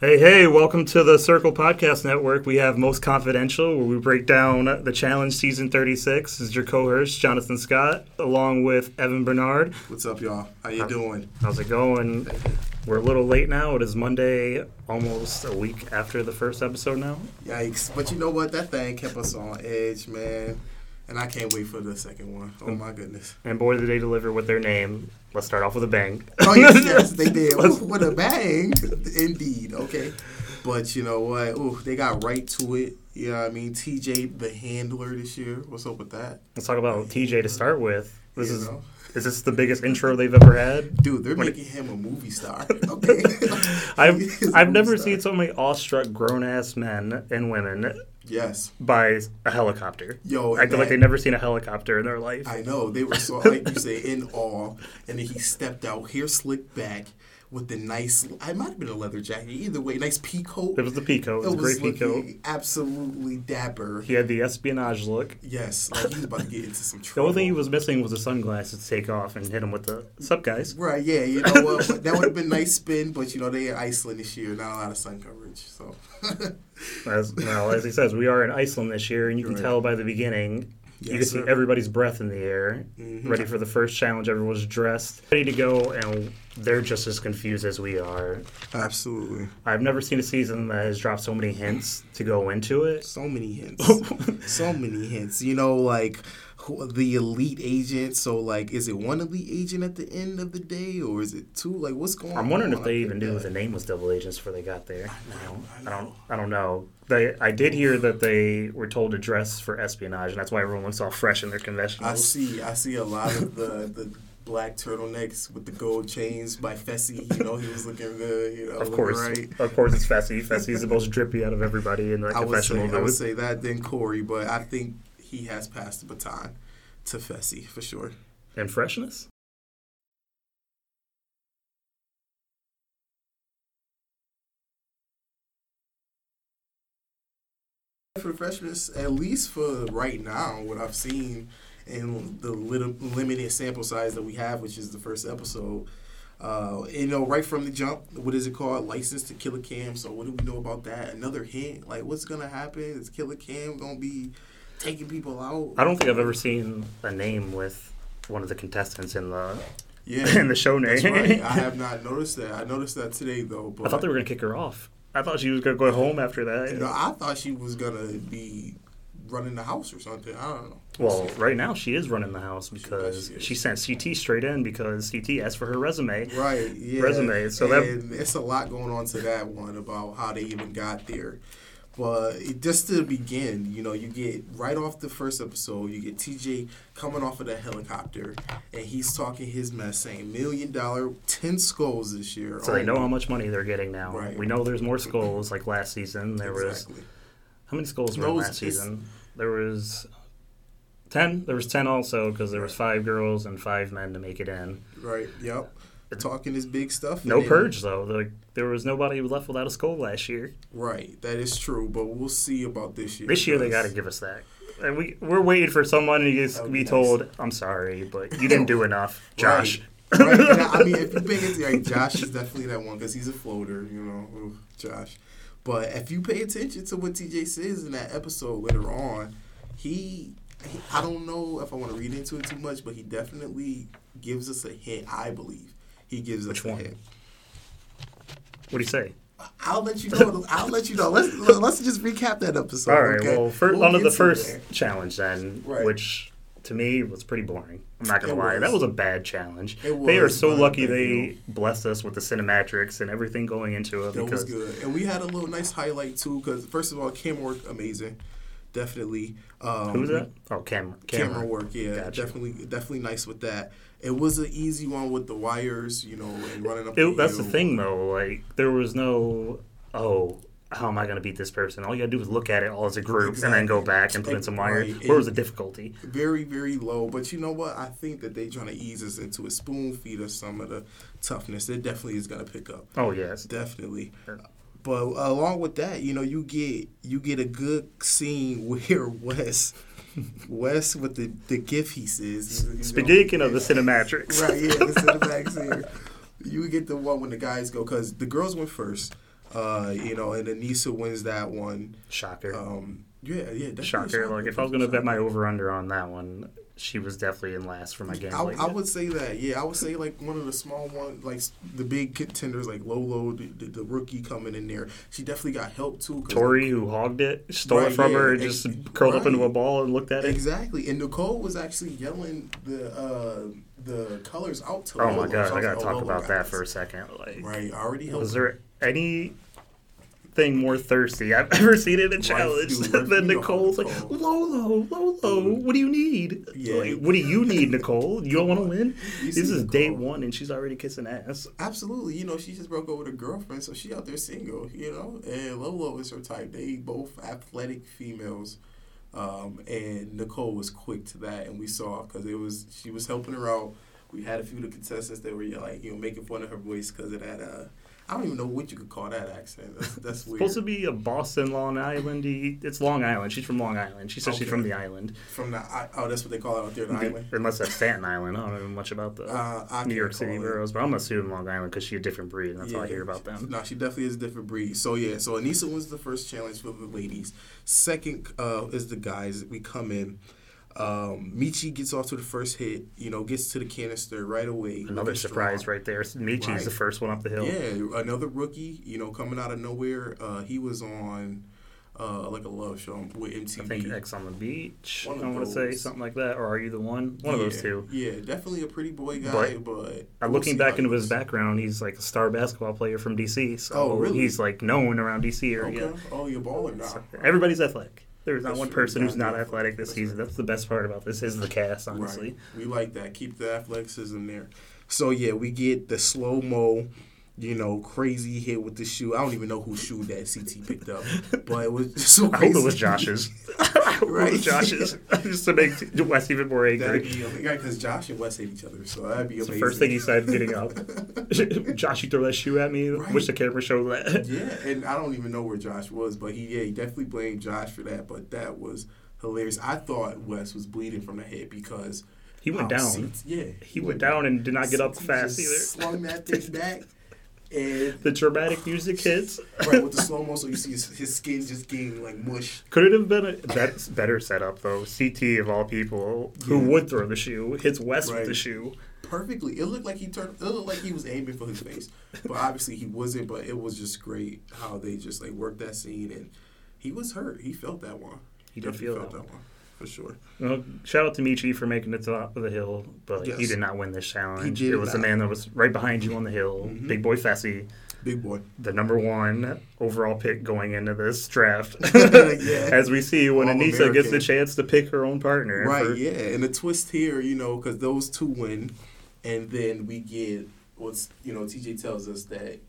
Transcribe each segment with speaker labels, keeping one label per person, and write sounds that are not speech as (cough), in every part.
Speaker 1: Hey, hey, welcome to the Circle Podcast Network. We have Most Confidential, where we break down the challenge season 36. This is your co-host, Jonathan Scott, along with Evan Bernard.
Speaker 2: What's up, y'all? How you doing?
Speaker 1: How's it going? We're a little late now. It is Monday, almost a week after the first episode now.
Speaker 2: Yikes. But you know what? That thing kept us on edge, man. And I can't wait for the second one. Oh, my goodness.
Speaker 1: And boy, did they deliver with their name. Let's start off with a bang.
Speaker 2: Oh, yes, (laughs) yes, they did. Ooh, with a bang. Indeed. Okay. But you know what? Ooh, they got right to it. You know what I mean? TJ, the handler this year. What's up with that?
Speaker 1: Let's talk about TJ to start with. This
Speaker 2: You
Speaker 1: is
Speaker 2: know?
Speaker 1: is this the biggest intro they've ever had?
Speaker 2: Dude, they're making him a movie star. (laughs) Okay.
Speaker 1: I've (laughs)
Speaker 2: He is a
Speaker 1: I've never
Speaker 2: star.
Speaker 1: seen so many awestruck grown ass men and women
Speaker 2: Yes.
Speaker 1: by a helicopter.
Speaker 2: Yo,
Speaker 1: I feel like they've never seen a helicopter in their life.
Speaker 2: I know they were so (laughs) like you say in awe, and then he stepped out, hair slicked back, with the nice. I might have been a leather jacket. Either way, nice pea coat.
Speaker 1: it was the Pico. It was a great Pico.
Speaker 2: looking absolutely dapper.
Speaker 1: He had the espionage look.
Speaker 2: Yes, like he was about to get into some trouble. (laughs)
Speaker 1: The only thing he was missing was the sunglasses to take off and hit him with the sup guys.
Speaker 2: Right, yeah, you know what? (laughs) That would have been nice spin, but you know they in Iceland this year, not a lot of sun So (laughs)
Speaker 1: As well as he says, we are in Iceland this year, and you can
Speaker 2: Right.
Speaker 1: tell by the beginning. you
Speaker 2: Yes,
Speaker 1: can see
Speaker 2: sir.
Speaker 1: everybody's breath in the air,
Speaker 2: Mhm.
Speaker 1: ready for the first challenge. Everyone's dressed, ready to go, and they're just as confused as we are.
Speaker 2: absolutely,
Speaker 1: I've never seen a season that has dropped so many hints to go into it.
Speaker 2: so many hints, (laughs) so many hints. You know, like the elite agent. So like, is it one elite agent at the end of the day, or is it two? Like, what's going on?
Speaker 1: I'm wondering if they even knew
Speaker 2: that-
Speaker 1: the name was Double Agents before they got there.
Speaker 2: I know,
Speaker 1: I
Speaker 2: I
Speaker 1: don't.
Speaker 2: know.
Speaker 1: I don't know. They. I did hear that they were told to dress for espionage, and that's why everyone looks all fresh in their
Speaker 2: conventional.
Speaker 1: I
Speaker 2: see. I see a lot of the the black turtlenecks with the gold chains by Fessy. You know, he was looking good. You know,
Speaker 1: Of course,
Speaker 2: right.
Speaker 1: of course, it's Fessy. Fessy's the most drippy out of everybody in the
Speaker 2: I would say I would say that then Cory, but I think he has passed the baton to Fessy for sure.
Speaker 1: And freshness.
Speaker 2: For freshness, at least for right now, what I've seen in the little limited sample size that we have, which is the first episode, uh, you know, right from the jump, what is it called? License to Killer Kam. So what do we know about that? Another hint, like what's gonna happen? Is Killer Kam gonna be taking people out?
Speaker 1: I don't think I've ever seen a name with one of the contestants in the
Speaker 2: yeah, (laughs)
Speaker 1: in the show name.
Speaker 2: Right. I have (laughs) not noticed that. I noticed that today though. But
Speaker 1: I thought they were gonna kick her off. I thought she was gonna go home after that.
Speaker 2: You know, I thought she was gonna be running the house or something. I don't know.
Speaker 1: Well, right now she is running the house because
Speaker 2: she
Speaker 1: she sent CT straight in because CT asked for her resume.
Speaker 2: Right. Yeah.
Speaker 1: Resume, so that-
Speaker 2: it's a lot going on to that one about how they even got there. But it, just to begin, you know, you get right off the first episode, you get TJ coming off of that helicopter, and he's talking his mess, saying million dollar, ten skulls this year.
Speaker 1: So they oh. know how much money they're getting now.
Speaker 2: Right.
Speaker 1: We know there's more skulls like last season. There was how many skulls were
Speaker 2: it's-
Speaker 1: last season? There was ten. There was ten also because there was five girls and five men to make it in.
Speaker 2: right. Yep. Talking this big stuff.
Speaker 1: No
Speaker 2: then-
Speaker 1: purge though. Like there was nobody left without a skull last year.
Speaker 2: Right. That is true. But we'll see about this year.
Speaker 1: This year they got to give us that. And we we're waiting for someone to
Speaker 2: That
Speaker 1: be
Speaker 2: be nice.
Speaker 1: told, "I'm sorry, but you didn't do enough, (laughs) Josh."
Speaker 2: Right. right. I, I mean, if you pay (laughs) attention, like, Josh is definitely that one because he's a floater, you know, Ooh, Josh. But if you pay attention to what TJ says in that episode later on, he, he I don't know if I want to read into it too much, but he definitely gives us a hint. I believe he gives us
Speaker 1: Which
Speaker 2: a
Speaker 1: one? What do you say?
Speaker 2: I'll let you know. I'll let you know. Let's (laughs) let's just recap that episode.
Speaker 1: All right.
Speaker 2: okay?
Speaker 1: Well, first,
Speaker 2: We'll
Speaker 1: on the first
Speaker 2: there.
Speaker 1: challenge then,
Speaker 2: Right.
Speaker 1: which to me was pretty boring. I'm not gonna
Speaker 2: It
Speaker 1: lie,
Speaker 2: was.
Speaker 1: that was a bad challenge.
Speaker 2: It
Speaker 1: they are so lucky they blessed us with the cinematrix and everything going into it
Speaker 2: That was
Speaker 1: because
Speaker 2: good, and we had a little nice highlight too. Because first of all, camera work amazing, definitely. Um,
Speaker 1: who was that? Oh, camera.
Speaker 2: Camera,
Speaker 1: Camera.
Speaker 2: work, yeah,
Speaker 1: Gotcha.
Speaker 2: definitely, definitely nice with that. It was an easy one with the wires, you know, and running up.
Speaker 1: It, that's the thing though. Like there was no oh. How am I going to beat this person? All you got to do is look at it all as a group and then go back and put in some wires.
Speaker 2: Right.
Speaker 1: Where was the difficulty?
Speaker 2: Very, very low. But you know what? I think that they're trying to ease us into a spoon feed us some of the toughness. It definitely is gonna pick up.
Speaker 1: Oh yes.
Speaker 2: Definitely.
Speaker 1: Sure.
Speaker 2: But along with that, you know, you get you get a good scene (laughs) where Wes, Wes with the the gift he says.
Speaker 1: Speaking of the cinematics,
Speaker 2: Right, yeah, the (laughs) cinematics here. You get the one when the guys go because the girls went first. Uh, you know, and Aneesa wins that one.
Speaker 1: Shocker.
Speaker 2: Um, yeah, yeah, definitely
Speaker 1: shocker. Like if I was gonna bet my over under on that one, she was definitely in last for my game.
Speaker 2: I, I, would say that. Yeah, I would say like one of the small ones, like the big contenders, like Lolo, the, the, the rookie coming in there. She definitely got help too.
Speaker 1: Tori, like, who hogged it, stole right, it from yeah, her, and just curled right. up into a ball and looked at it.
Speaker 2: Exactly. And Nicole was actually yelling the. Uh, the colors out to her.
Speaker 1: Oh Lolo. my god, so I gotta like, talk oh, about that for a second. Like,
Speaker 2: right, already. Helped.
Speaker 1: Was there any thing more thirsty I've (laughs) ever seen in a challenge (laughs) than Nicole's like, Lolo, Lolo, what do you need? Yeah. Like, what do you (laughs) need, Nicole? You don't want to win? this is Nicole. day one and she's already kissing ass.
Speaker 2: Absolutely. You know, she just broke up with her girlfriend, so she out there single, you know? And Lolo is her type. They both athletic females. Um, and Nicole was quick to that, and we saw because it was she was helping her out. We had a few of the contestants that were like you know making fun of her voice because of that uh, I don't even know what you could call that accent. (laughs) That's, that's weird.
Speaker 1: Supposed to be a Boston, Long Island. It's Long Island. She's from Long Island. She says okay. she's from the island.
Speaker 2: From the oh, that's what they call it out there, the, island.
Speaker 1: Unless that's Staten Island. I don't know much about the uh, New York City boroughs, but I'm assuming Long Island because she's a different breed. And that's yeah, all I hear about them.
Speaker 2: No, she definitely is a different breed. So yeah, so Aneesa wins the first challenge for the ladies. Second uh, is the guys. We come in. Um, Mechie gets off to the first hit, you know, gets to the canister right away.
Speaker 1: Another surprise strong. right there. Mechie's right. the first one up the hill.
Speaker 2: Yeah, another rookie, you know, coming out of nowhere. Uh, he was on uh, like a love show with MTV.
Speaker 1: I think Ex on the Beach. I want to say something like that. Or Are You the One? One
Speaker 2: yeah,
Speaker 1: of those two.
Speaker 2: Yeah, definitely a pretty boy guy, but, but
Speaker 1: we'll looking back into his background, he's like a star basketball player from DC. So oh, really? he's like known around DC area.
Speaker 2: Okay. Oh, you're baller now. So
Speaker 1: everybody's athletic. There's not one person who's not athletic this season. That's the best part about this is the cast, honestly.
Speaker 2: Right. We like that. Keep the athleticism there. So yeah, we get the slow mo you know, crazy hit with the shoe. I don't even know whose shoe that CT picked up, but it was so crazy.
Speaker 1: I hope it was Josh's. (laughs) right, it was Josh's, just to make Wes even more angry.
Speaker 2: Because Josh and Wes hate each other, so that'd be amazing.
Speaker 1: the first thing he said getting up. (laughs) Josh, you throw that shoe at me. Right. Wish the camera showed that.
Speaker 2: Yeah, and I don't even know where Josh was, but he yeah he definitely blamed Josh for that. But that was hilarious. I thought Wes was bleeding from the head because.
Speaker 1: He went down. yeah, he, went, went down, down and did not get up fast either.
Speaker 2: Slung that thing back. And
Speaker 1: the dramatic music hits.
Speaker 2: right, with the slow mo, so you see his, his, skin just getting like mush.
Speaker 1: Could it have been a that better setup though? CT of all people, who yeah. would throw the shoe, hits Wes right. with the shoe.
Speaker 2: Perfectly. It looked like he turned. It looked like he was aiming for his face, but obviously he wasn't. But it was just great how they just like worked that scene, and he was hurt. He felt that one.
Speaker 1: He did feel
Speaker 2: that,
Speaker 1: that one
Speaker 2: for sure.
Speaker 1: Well, shout out to Mechie for making it to the top of the hill, but yes. he did not win this challenge. It was not. the man that was right behind you on the hill, mm-hmm. Big Boy Fessy.
Speaker 2: Big boy.
Speaker 1: The number one overall pick going into this draft. (laughs) yeah. As we see when All Aneesa American. gets the chance to pick her own partner.
Speaker 2: Right, for... yeah. And the twist here, you know, because those two win, and then we get what's, you know, TJ tells us that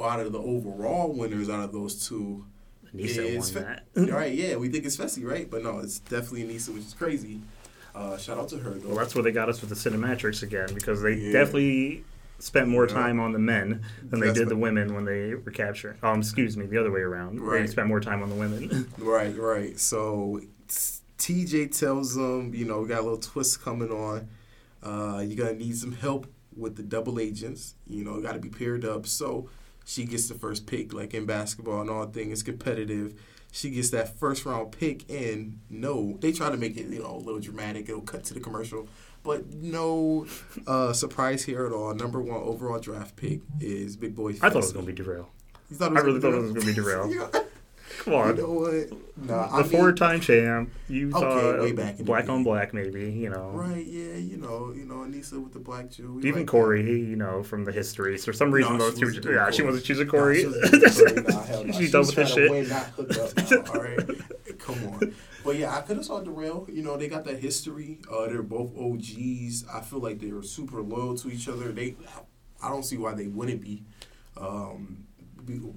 Speaker 2: out of the overall winners out of those two,
Speaker 1: Aneesa won Fe-
Speaker 2: that. (laughs) right, yeah, we think it's Fessy, right? But no, it's definitely Nisa, which is crazy. Uh, shout out to her. Though.
Speaker 1: Well, that's where they got us with the cinematics again because they yeah. definitely spent more time on the men than they did the women when they were captured. Um, excuse me, the other way around. Right. They spent more time on the women. (laughs)
Speaker 2: right, right. So TJ tells them, you know, we got a little twist coming on. Uh, you're gonna need some help with the double agents. You know, got to be paired up. So she gets the first pick. Like in basketball and all things competitive. She gets that first round pick, and no, they try to make it, you know, a little dramatic. It'll cut to the commercial, but no uh, surprise here at all. Number one overall draft pick is Big Boy.
Speaker 1: I thought it was going to be Darrell. I really thought it was going to be Darrell. (laughs) Come on.
Speaker 2: You know what?
Speaker 1: Nah, the four-time champ. You okay, way back black on black, maybe. You know.
Speaker 2: Right. Yeah. You know. You know. Aneesa with the black Jew.
Speaker 1: Even like Cory. That. You know, from the history. For some reason, no, those two. Yeah, she wasn't. She's a (laughs) Cory.
Speaker 2: Nah, nah, She's done with this shit. Now, (laughs) all right. Come on. But yeah, I could have saw Darrell. You know, they got that history. Uh, they're both OGs. I feel like they were super loyal to each other. They, I don't see why they wouldn't be. Um,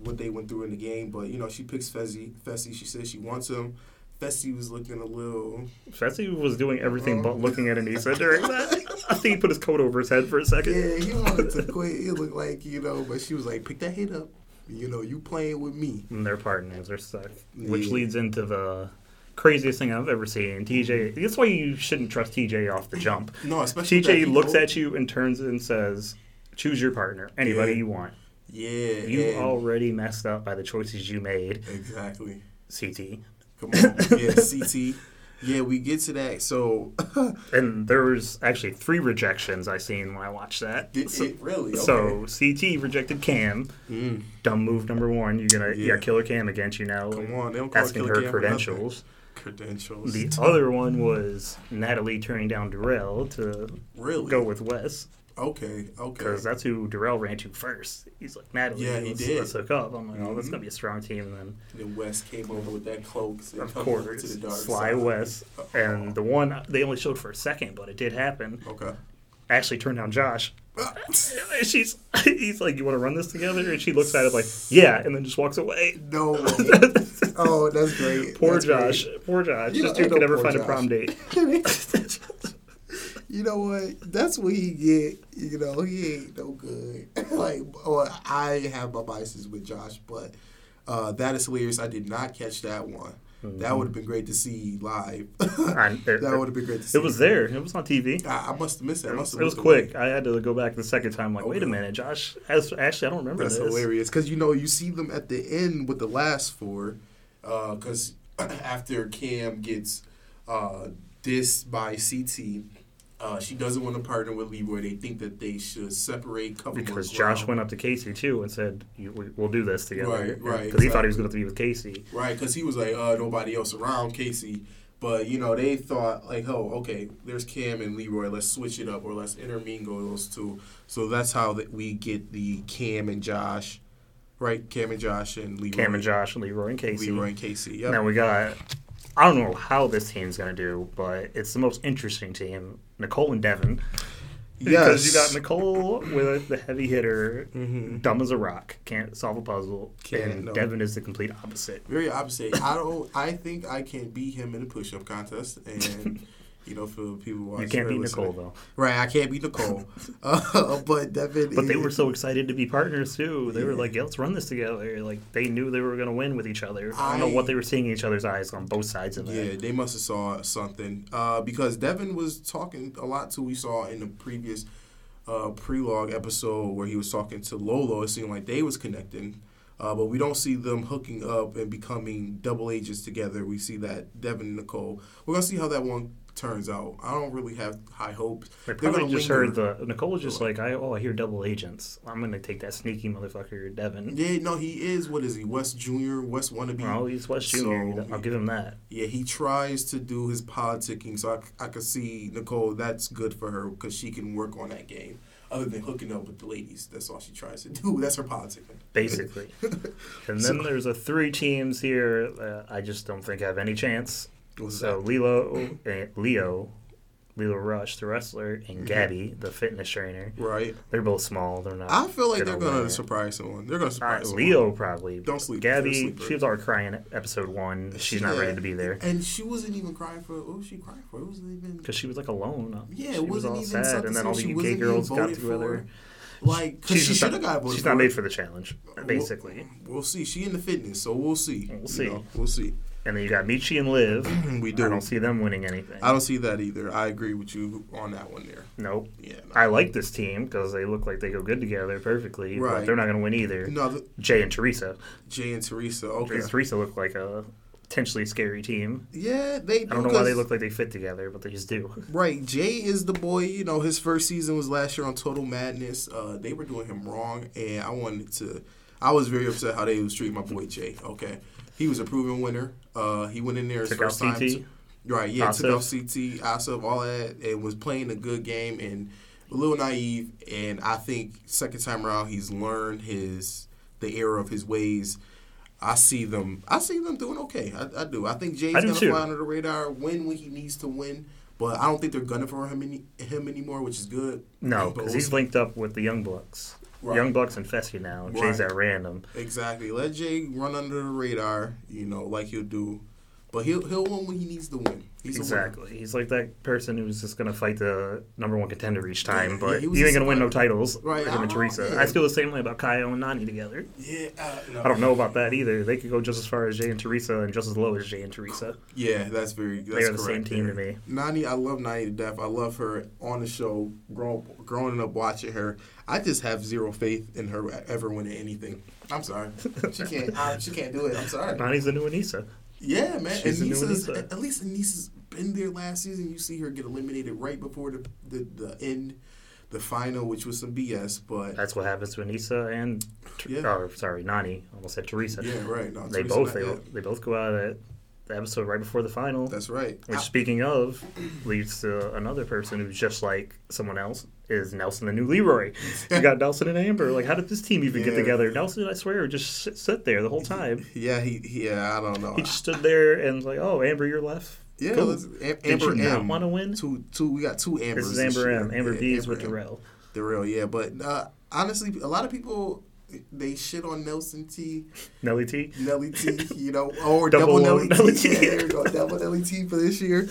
Speaker 2: what they went through in the game. But you know, she picks Fessy. Fessy. She says she wants him. Fessy was looking a little.
Speaker 1: Fessy was doing everything um, but looking at Aneesa during that. I think he put his coat over his head for a second.
Speaker 2: Yeah, he wanted to (laughs) quit. It looked like you know, but she was like, "Pick that hit up." You know, you playing with me.
Speaker 1: And their partners are stuck, which yeah. leads into the craziest thing I've ever seen. TJ, that's why you shouldn't trust TJ off the jump. (laughs)
Speaker 2: no, especially
Speaker 1: TJ looks at you and turns and says, "Choose your partner, anybody yeah. you want."
Speaker 2: Yeah,
Speaker 1: You already messed up by the choices you made.
Speaker 2: exactly.
Speaker 1: CT.
Speaker 2: Come on, yeah, (laughs) CT. Yeah, we get to that. So, (laughs)
Speaker 1: And there was actually three rejections I seen when I watched that.
Speaker 2: it,
Speaker 1: So,
Speaker 2: it really. Okay.
Speaker 1: so CT rejected Kam.
Speaker 2: Mm,
Speaker 1: Dumb move number one. You're gonna you
Speaker 2: Yeah.
Speaker 1: got Killer Kam against you now.
Speaker 2: come on, they don't call
Speaker 1: asking her
Speaker 2: Kam
Speaker 1: credentials.
Speaker 2: Credentials.
Speaker 1: The other one was Natalie turning down Darrell to
Speaker 2: really?
Speaker 1: go with Wes
Speaker 2: Okay, okay.
Speaker 1: because that's who Darrell ran to first. He's like Natalie.
Speaker 2: Yeah, he
Speaker 1: let's,
Speaker 2: did.
Speaker 1: Let's hook up. I'm like, oh, that's
Speaker 2: Mhm.
Speaker 1: gonna be a strong team. And then
Speaker 2: Then Wes came over with that cloak. and
Speaker 1: of course,
Speaker 2: to the dark
Speaker 1: Sly
Speaker 2: side.
Speaker 1: Wes, and the one they only showed for a second, but it did happen.
Speaker 2: Okay.
Speaker 1: Actually, turned down Josh. (laughs) She's (laughs) he's like, you want to run this together? And she looks at it like, yeah, and then just walks away.
Speaker 2: no way. (laughs) oh, that's great.
Speaker 1: Poor
Speaker 2: That's
Speaker 1: Josh.
Speaker 2: great.
Speaker 1: Poor Josh.
Speaker 2: You
Speaker 1: this
Speaker 2: know,
Speaker 1: dude could never find a prom date.
Speaker 2: you know what? That's what he get. You know, he ain't no good. like, or I have my biases with Josh, but uh, that is hilarious. I did not catch that one. That would have been great to see live. (laughs)
Speaker 1: I-
Speaker 2: that would have been great to see.
Speaker 1: It was there. It was on TV.
Speaker 2: I, I must have missed it. I
Speaker 1: It
Speaker 2: must
Speaker 1: was,
Speaker 2: have
Speaker 1: it was
Speaker 2: looked away.
Speaker 1: quick. I had to go back the second time. Like, wait a minute, Josh. As, actually, I don't remember
Speaker 2: That's
Speaker 1: this.
Speaker 2: hilarious because you know you see them at the end with the last four, because (clears throat) after Kam gets uh, dissed by CT, uh, she doesn't want to partner with Leroy. They think that they should separate. Cover
Speaker 1: Because Josh went up to Kaycee too and said, "We'll do this together."
Speaker 2: Right, right,
Speaker 1: Because he thought he was going to be with Kaycee.
Speaker 2: right because he was like uh, nobody else around Kaycee. But you know they thought like, oh, okay, there's Kam and Leroy. Let's switch it up or let's intermingle those two. So that's how that we get the Kam and Josh, right? Kam and Josh and Leroy.
Speaker 1: Kam and Josh, and Leroy and Kaycee.
Speaker 2: Leroy and Kaycee. Yep.
Speaker 1: Now we got. I don't know how this team's going to do, but it's the most interesting team. Nicole and Devin. Because you got Nicole with the heavy hitter,
Speaker 2: Mhm.
Speaker 1: dumb as a rock, can't solve a puzzle,
Speaker 2: Can't,
Speaker 1: and
Speaker 2: no.
Speaker 1: Devin is the complete opposite.
Speaker 2: Very opposite. I don't. I think I can beat him in a push-up contest, and (laughs) you know, for people watching,
Speaker 1: You can't beat. Nicole though.
Speaker 2: Right, I can't beat Nicole. (laughs) (laughs) uh, but Devin.
Speaker 1: But they were so excited to be partners too. They were like, yeah, "Let's run this together." Like they knew they were going to win with each other. I don't know what they were seeing in each other's eyes on both sides of that.
Speaker 2: Yeah, they must have saw something uh, because Devin was talking a lot to we saw in the previous uh, pre-log episode where he was talking to Lolo. It seemed like they was connecting, uh, but we don't see them hooking up and becoming double agents together. We see that Devin and Nicole. We're gonna see how that one turns out. I don't really have high hopes.
Speaker 1: They
Speaker 2: They're
Speaker 1: probably just heard the Nicole was just like, I oh I hear double agents. I'm gonna take that sneaky motherfucker Devin.
Speaker 2: Yeah, no, he is. What is he? Wes Junior, Wes wannabe.
Speaker 1: Oh, he's Wes
Speaker 2: So,
Speaker 1: Junior. I'll give him that.
Speaker 2: Yeah, he tries to do his politicking, so I, I could see Nicole. That's good for her because she can work on that game. Other than hooking up with the ladies, that's all she tries to do. (laughs) That's her politicking.
Speaker 1: Basically. (laughs) And then there's a three teams here I just don't think I have any chance. So Lilo, uh, Lio, Lilo Rush, the wrestler,
Speaker 2: Mm-hmm.
Speaker 1: and Gabby, the fitness trainer.
Speaker 2: Right.
Speaker 1: They're both small. They're not.
Speaker 2: I feel like they're gonna surprise someone. They're gonna
Speaker 1: Uh,
Speaker 2: surprise someone.
Speaker 1: Lio probably.
Speaker 2: Don't sleep.
Speaker 1: Gabby, she was already crying episode one. She's not ready to be there
Speaker 2: and she wasn't even crying for. What was she crying for? It wasn't even.
Speaker 1: because she was like alone.
Speaker 2: Yeah,
Speaker 1: she
Speaker 2: it
Speaker 1: was
Speaker 2: wasn't
Speaker 1: all
Speaker 2: even
Speaker 1: sad, and then all the UK girls got together.
Speaker 2: Like, cause she should have got voted
Speaker 1: She's not made for the challenge, basically.
Speaker 2: We'll, we'll see. She in the fitness, so we'll see.
Speaker 1: We'll
Speaker 2: You
Speaker 1: see.
Speaker 2: know, we'll see.
Speaker 1: And then you got Mechie and Liv.
Speaker 2: We do.
Speaker 1: I
Speaker 2: do.
Speaker 1: don't see them winning anything.
Speaker 2: I don't see that either. I agree with you on that one there.
Speaker 1: Nope.
Speaker 2: Yeah. No.
Speaker 1: I like this team because they look like they go good together perfectly.
Speaker 2: Right.
Speaker 1: But they're not going to win either.
Speaker 2: No, the,
Speaker 1: Jay and Teresa.
Speaker 2: Jay and Teresa. Okay.
Speaker 1: Jay Teresa look like a potentially scary team.
Speaker 2: Yeah, they.
Speaker 1: Do, I don't know why they look like they fit together, but they just do. (laughs)
Speaker 2: Right, Jay is the boy. You know, his first season was last year on Total Madness. Uh, they were doing him wrong, and I wanted to. I was very upset how they was treating my boy Jay. Okay, he was a proven winner. Uh, he went in there his
Speaker 1: Took
Speaker 2: first
Speaker 1: out
Speaker 2: time.
Speaker 1: CT.
Speaker 2: to- right, yeah, took off CT, Asaf, all that, and was playing a good game and a little naive. And I think second time around, he's learned his the error of his ways. I see them. I see them doing okay. I, I do. I think Jay's
Speaker 1: I
Speaker 2: gonna
Speaker 1: too.
Speaker 2: fly under the radar, win when he needs to win. But I don't think they're gunning for him any, him anymore, which is good.
Speaker 1: No, because he's linked up with the Young Bucks.
Speaker 2: Right.
Speaker 1: Young Bucks and Fessy now. Jay's at random.
Speaker 2: Exactly. Let Jay run under the radar, you know, like he'll do but he'll he'll win when he needs to win.
Speaker 1: He's exactly. He's like that person who's just gonna fight the number one contender each time, yeah, but yeah, ain't gonna win no titles. Right. Him and Teresa. Yeah. I feel the same way about Kyle and Nany together.
Speaker 2: Yeah. Uh, no.
Speaker 1: I don't know about that either. They could go just as far as Jay and Teresa and just as low as Jay and Teresa.
Speaker 2: Yeah, that's very. That's
Speaker 1: They're the same team to me.
Speaker 2: Nany, I love Nany to death. I love her on the show. Grow, growing up watching her, I just have zero faith in her ever winning anything. I'm sorry. (laughs) She can't. I, she can't do it. I'm sorry.
Speaker 1: Nany's the new Aneesa.
Speaker 2: Yeah, man. She's Aneesa's, at least Aneesa's been there last season. You see her get eliminated right before the the, the end, the final, which was some BS. But
Speaker 1: that's what happens to Aneesa and yeah. oh, sorry, Nany. Almost said Teresa.
Speaker 2: Yeah, right.
Speaker 1: No, they Teresa both they, they both go out at the episode right before the final.
Speaker 2: That's right.
Speaker 1: Which, I, speaking of, leads to another person who's just like someone else is Nelson the new Leroy. You got (laughs) Nelson and Amber. Like, how did this team even yeah. get together? Nelson, I swear, just sit, sit there the whole time.
Speaker 2: Yeah, he, yeah, I don't know.
Speaker 1: He just stood there and was like, "Oh, Amber, you're left."
Speaker 2: Yeah, cool. Am- Amber
Speaker 1: Did you not want to win?
Speaker 2: Two, two. We got two Ambers.
Speaker 1: This is Amber M. Amber yeah, B is with Darrell.
Speaker 2: Darrell, yeah, but uh, honestly, a lot of people they shit on Nelson T.
Speaker 1: Nelly T.
Speaker 2: Nelly T. (laughs) You know, or double, double Nelly, Nelly T. T. Yeah, there we go, double Nelly T for this year.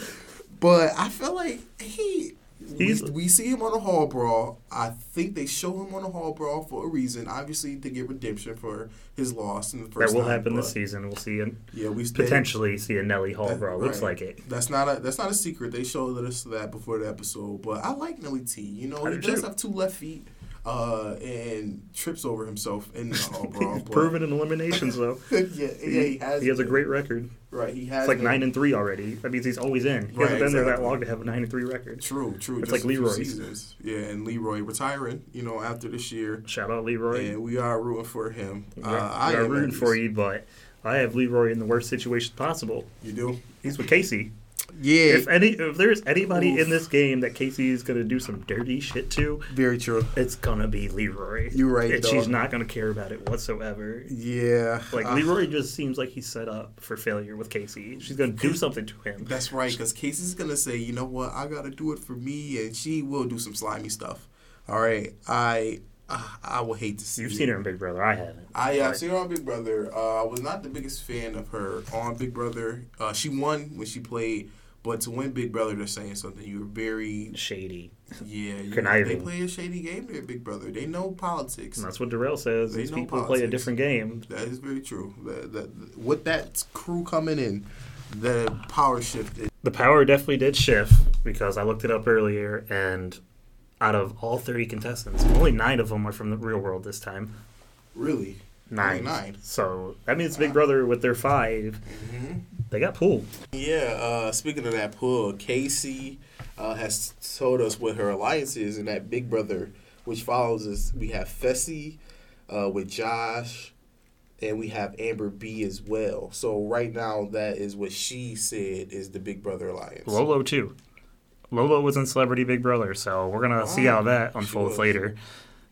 Speaker 2: But I feel like he. We, we, see him on a hall brawl. I think they show him on a hall brawl for a reason. Obviously, to get redemption for his loss in the first.
Speaker 1: That will
Speaker 2: time,
Speaker 1: happen this season. We'll see. An, yeah, we potentially see a Nelly hall that, brawl. Looks right. like it.
Speaker 2: That's not a that's not a secret. They showed us that before the episode. But I like Nelly T. You know, I he does too. have two left feet uh, and trips over himself in the hall brawl. (laughs)
Speaker 1: proven in eliminations though. (laughs)
Speaker 2: yeah, yeah, he has.
Speaker 1: He has a great record.
Speaker 2: Right, he has.
Speaker 1: It's like been. nine and three already. That means he's always in. He right, hasn't been exactly. there that long to have a nine and three record.
Speaker 2: True, true.
Speaker 1: It's like Leroy.
Speaker 2: Yeah, and Leroy retiring. You know, after this year.
Speaker 1: Shout out Leroy.
Speaker 2: And we are rooting for him.
Speaker 1: Uh, we are rooting for you, but I have Leroy in the worst situation possible.
Speaker 2: You do.
Speaker 1: He's with Kaycee.
Speaker 2: Yeah.
Speaker 1: If any, if there's anybody Oof. in this game that Kaycee is gonna do some dirty shit to,
Speaker 2: very true.
Speaker 1: It's gonna be Leroy.
Speaker 2: You're right.
Speaker 1: And she's not gonna care about it whatsoever.
Speaker 2: Yeah.
Speaker 1: Like uh, Leroy just seems like he's set up for failure with Kaycee. She's gonna do something to him.
Speaker 2: That's right, because Kaycee's gonna say, you know what, I gotta do it for me, and she will do some slimy stuff. All right, I uh, I would hate to see.
Speaker 1: You've it. seen her in Big Brother. I haven't.
Speaker 2: I yeah, I've seen her on Big Brother. Uh, I was not the biggest fan of her on Big Brother. Uh, she won when she played but to win Big Brother, they're saying something. You're very
Speaker 1: shady.
Speaker 2: Yeah, they play a shady game there, Big Brother. They know politics.
Speaker 1: And that's what Darrell says. They These people politics. play a different game.
Speaker 2: That is very true. That, that, with that crew coming in, the power shifted.
Speaker 1: The power definitely did shift because I looked it up earlier, and out of all 30 contestants, only nine of them are from the real world this time.
Speaker 2: Really?
Speaker 1: Nine. nine. So that means Big Brother with their 5 mm-hmm. they got pulled.
Speaker 2: Yeah. Uh, speaking of that pull, Kaycee uh, has told us what her alliance is in that Big Brother, which follows us. We have Fessy uh, with Josh, and we have Amber B as well. So right now, that is what she said is the Big Brother alliance.
Speaker 1: Lolo too. Lolo was in Celebrity Big Brother, so we're gonna see how that unfolds later.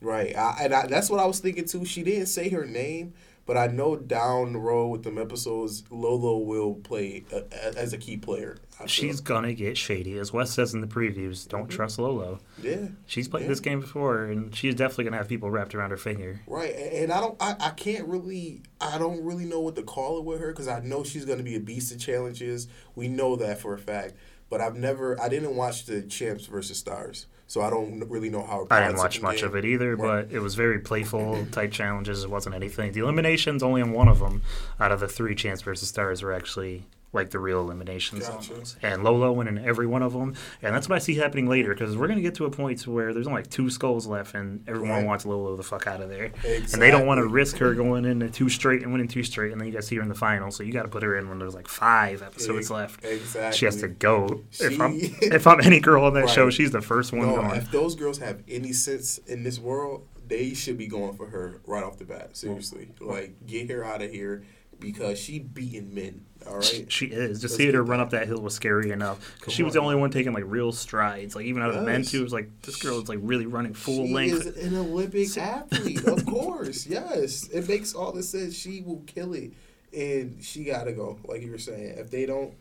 Speaker 2: Right, I, and I, that's what I was thinking too. She didn't say her name, but I know down the road with them episodes, Lolo will play a, a, as a key player.
Speaker 1: She's gonna get shady, as Wes says in the previews. Don't mm-hmm. trust Lolo.
Speaker 2: Yeah,
Speaker 1: she's played yeah. this game before, and she's definitely gonna have people wrapped around her finger.
Speaker 2: Right, and I don't, I, I can't really, I don't really know what to call it with her because I know she's gonna be a beast of challenges. We know that for a fact, but I've never, I didn't watch the Champs versus Stars. So I don't really know how.
Speaker 1: I didn't watch much game. of it either, right. but it was very playful type challenges. It wasn't anything. The eliminations only in one of them out of the three Champs versus Stars were actually like the real eliminations gotcha. And Lolo went in every one of them, and that's what I see happening later because we're gonna get to a point to where there's only like two skulls left, and everyone right. wants Lolo the fuck out of there, exactly. and they don't want to risk her going into two straight and winning two straight, and then you guys see her in the final, so you got to put her in when there's like five episodes left.
Speaker 2: Exactly,
Speaker 1: she has to go. She, if I'm (laughs) if I'm any girl on that right. show, she's the first one
Speaker 2: no,
Speaker 1: going.
Speaker 2: If those girls have any sense in this world, they should be going for her right off the bat. Seriously, like get her out of here because she beating men all right.
Speaker 1: She is. Just seeing her run up that hill was scary enough because she was the only one taking like real strides. Like even out of the men too, it was like this girl is like really running full
Speaker 2: she
Speaker 1: length.
Speaker 2: She is an Olympic athlete, of course. (laughs) Yes, it makes all the sense. She will kill it, and she got to go. Like you were saying, if they don't.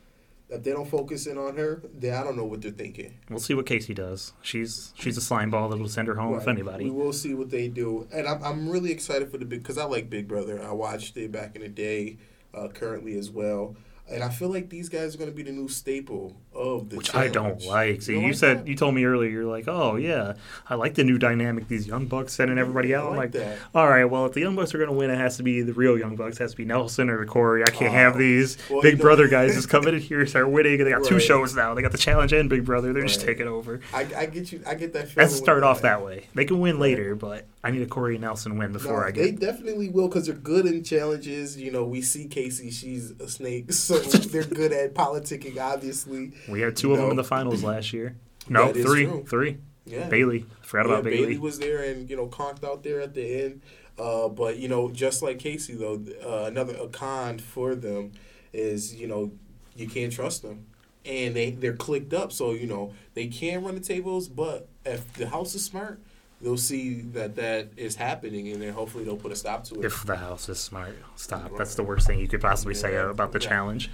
Speaker 2: If they don't focus in on her, then I don't know what they're thinking.
Speaker 1: We'll see what Kaycee does. She's she's a slime ball that will send her home right. if anybody.
Speaker 2: We will see what they do, and I'm I'm really excited for the big because I like Big Brother. I watched it back in the day, uh, currently as well and I feel like these guys are going to be the new staple of the.
Speaker 1: Which
Speaker 2: challenge.
Speaker 1: I don't like. See,
Speaker 2: You like
Speaker 1: said
Speaker 2: that?
Speaker 1: you told me earlier. You're like, oh yeah, I like the new dynamic. These young bucks sending everybody out.
Speaker 2: I
Speaker 1: I'm
Speaker 2: like
Speaker 1: like,
Speaker 2: that.
Speaker 1: all right, well, if the young bucks are gonna win, it has to be the real young bucks. It has to be Nelson or Cory. I can't
Speaker 2: Oh.
Speaker 1: have these
Speaker 2: Well,
Speaker 1: Big Brother (laughs) guys just coming in here start winning. and They got two shows now. They got the challenge and Big Brother. They're just taking over.
Speaker 2: I, I get you. I get that. feeling
Speaker 1: Let's start off that way. They can win
Speaker 2: Right.
Speaker 1: later, but I need a Cory and Nelson win before
Speaker 2: No,
Speaker 1: I get.
Speaker 2: They definitely will because they're good in challenges. You know, we see Kaycee; she's a snake, (laughs) so (laughs) they're good at politicking. Obviously,
Speaker 1: We had two of them in the finals last year. No,
Speaker 2: That
Speaker 1: three, three.
Speaker 2: yeah.
Speaker 1: Bailey. Forgot
Speaker 2: Yeah,
Speaker 1: about Bailey. Bailey.
Speaker 2: was there and you know conked out there at the end. Uh, but you know, just like Kaycee though, uh, another a con for them is you know you can't trust them, and they they're clicked up, so you know they can run the tables. But if the house is smart, they'll see that that is happening, and then hopefully they'll put a stop to it.
Speaker 1: If the house is smart, stop. That's the worst thing you could possibly say
Speaker 2: uh,
Speaker 1: about the
Speaker 2: Yeah.
Speaker 1: challenge.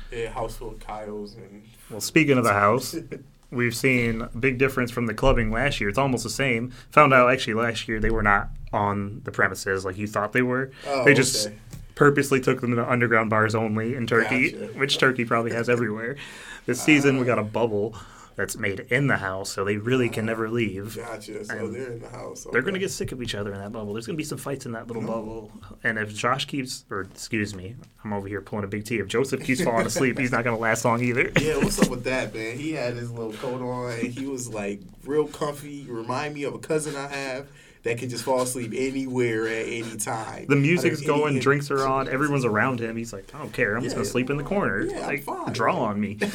Speaker 2: full of Kyles and
Speaker 1: Well, speaking of the house, (laughs) we've seen a big difference from the clubbing last year. It's almost the same. Found out actually last year they were not on the premises like you thought they were.
Speaker 2: Oh,
Speaker 1: they just
Speaker 2: okay.
Speaker 1: purposely took them to underground bars only in Turkey,
Speaker 2: Gotcha.
Speaker 1: which Turkey probably has everywhere. This season we got a bubble that's made in the house, so they really can never ah, leave.
Speaker 2: Gotcha. So
Speaker 1: And
Speaker 2: they're in the house.
Speaker 1: They're going to get sick of each other in that bubble. There's going to be some fights in that little bubble. And if Josh keeps, or excuse me, I'm over here pulling a big T. If Joseph keeps falling asleep, he's not going to last long either.
Speaker 2: Yeah, what's up with that, man? (laughs) He had his little coat on and he was like real comfy. Remind me of a cousin I have that can just fall asleep anywhere at any time.
Speaker 1: The music's
Speaker 2: Under any
Speaker 1: going, drinks are on, everyone's around him. He's like, I don't care. I'm just going to sleep in the corner.
Speaker 2: yeah,
Speaker 1: like,
Speaker 2: fine.
Speaker 1: draw on me. (laughs)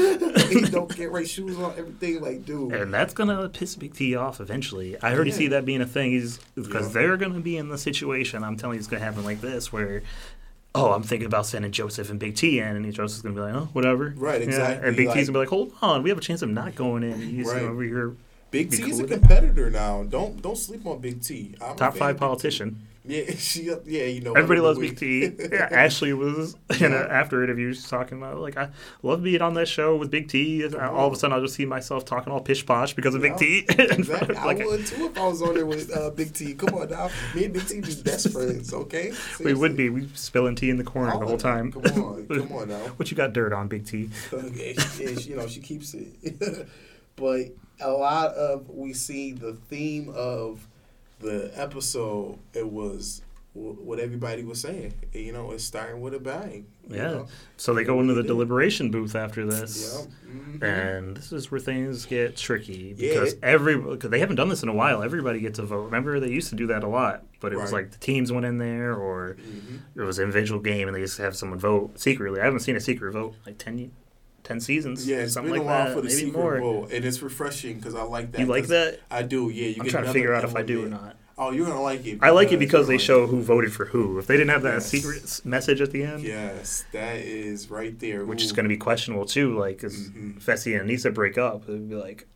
Speaker 2: he (laughs) don't get right shoes on, everything like dude.
Speaker 1: and that's going to piss Big T off eventually. I already
Speaker 2: Yeah.
Speaker 1: see that being a thing. He's Because
Speaker 2: Yeah.
Speaker 1: they're going to be in the situation, I'm telling you, it's going to happen like this, where. Oh, I'm thinking about sending Joseph and Big T in, and Joseph's gonna be like, "Oh, whatever."
Speaker 2: Right,
Speaker 1: Yeah,
Speaker 2: exactly,
Speaker 1: And Big
Speaker 2: like-
Speaker 1: T's gonna be like, "Hold on, we have a chance of not going in." He's
Speaker 2: Right.
Speaker 1: over here
Speaker 2: Big T
Speaker 1: cool
Speaker 2: is a
Speaker 1: with it.
Speaker 2: competitor now. Don't don't sleep on Big T. I'm a
Speaker 1: top five politician.
Speaker 2: Yeah, (laughs) she yeah, you know.
Speaker 1: Everybody loves Big T. Yeah, (laughs) Ashley was in
Speaker 2: Yeah.
Speaker 1: a after interview talking about like I love being on that show with Big T. All of a sudden, I'll just see myself talking all pish posh because of Big T. (laughs)
Speaker 2: Exactly.
Speaker 1: Like,
Speaker 2: I would too if I was on there with uh, Big T. Come on now, me and Big T be best friends, okay?
Speaker 1: we would be. We spilling tea in the corner the whole time.
Speaker 2: Come on, come on now.
Speaker 1: what you got dirt on, Big T?
Speaker 2: Okay, and she, you know she keeps it, but a lot of we see the theme of the episode. It was what everybody was saying. You know, it's starting with a bang.
Speaker 1: Yeah.
Speaker 2: know?
Speaker 1: So they go into the deliberation booth after this.
Speaker 2: Yeah. mhm.
Speaker 1: And this is where things get tricky
Speaker 2: Yeah.
Speaker 1: because every cause they haven't done this in a while. Everybody gets a vote. Remember, they used to do that a lot, but it was like the teams went in there, or
Speaker 2: Mhm.
Speaker 1: it was an individual game, and they used to have someone vote secretly. I haven't seen a secret vote like 10, 10 seasons.
Speaker 2: Yeah, it's
Speaker 1: something
Speaker 2: been
Speaker 1: like
Speaker 2: a while
Speaker 1: that,
Speaker 2: for the
Speaker 1: maybe
Speaker 2: secret
Speaker 1: more.
Speaker 2: vote, and it's refreshing because I like that.
Speaker 1: You like that?
Speaker 2: I do. Yeah, you
Speaker 1: I'm trying to figure out if I do or not.
Speaker 2: Oh, you're gonna like it.
Speaker 1: I like it because they
Speaker 2: you're
Speaker 1: show
Speaker 2: gonna
Speaker 1: who voted for who. If they didn't have that
Speaker 2: Yes.
Speaker 1: secret message at the end,
Speaker 2: Yes, that is right there.
Speaker 1: which is going to be questionable too. Like, because
Speaker 2: Mhm.
Speaker 1: Fessy and Aneesa break up, it'd be like,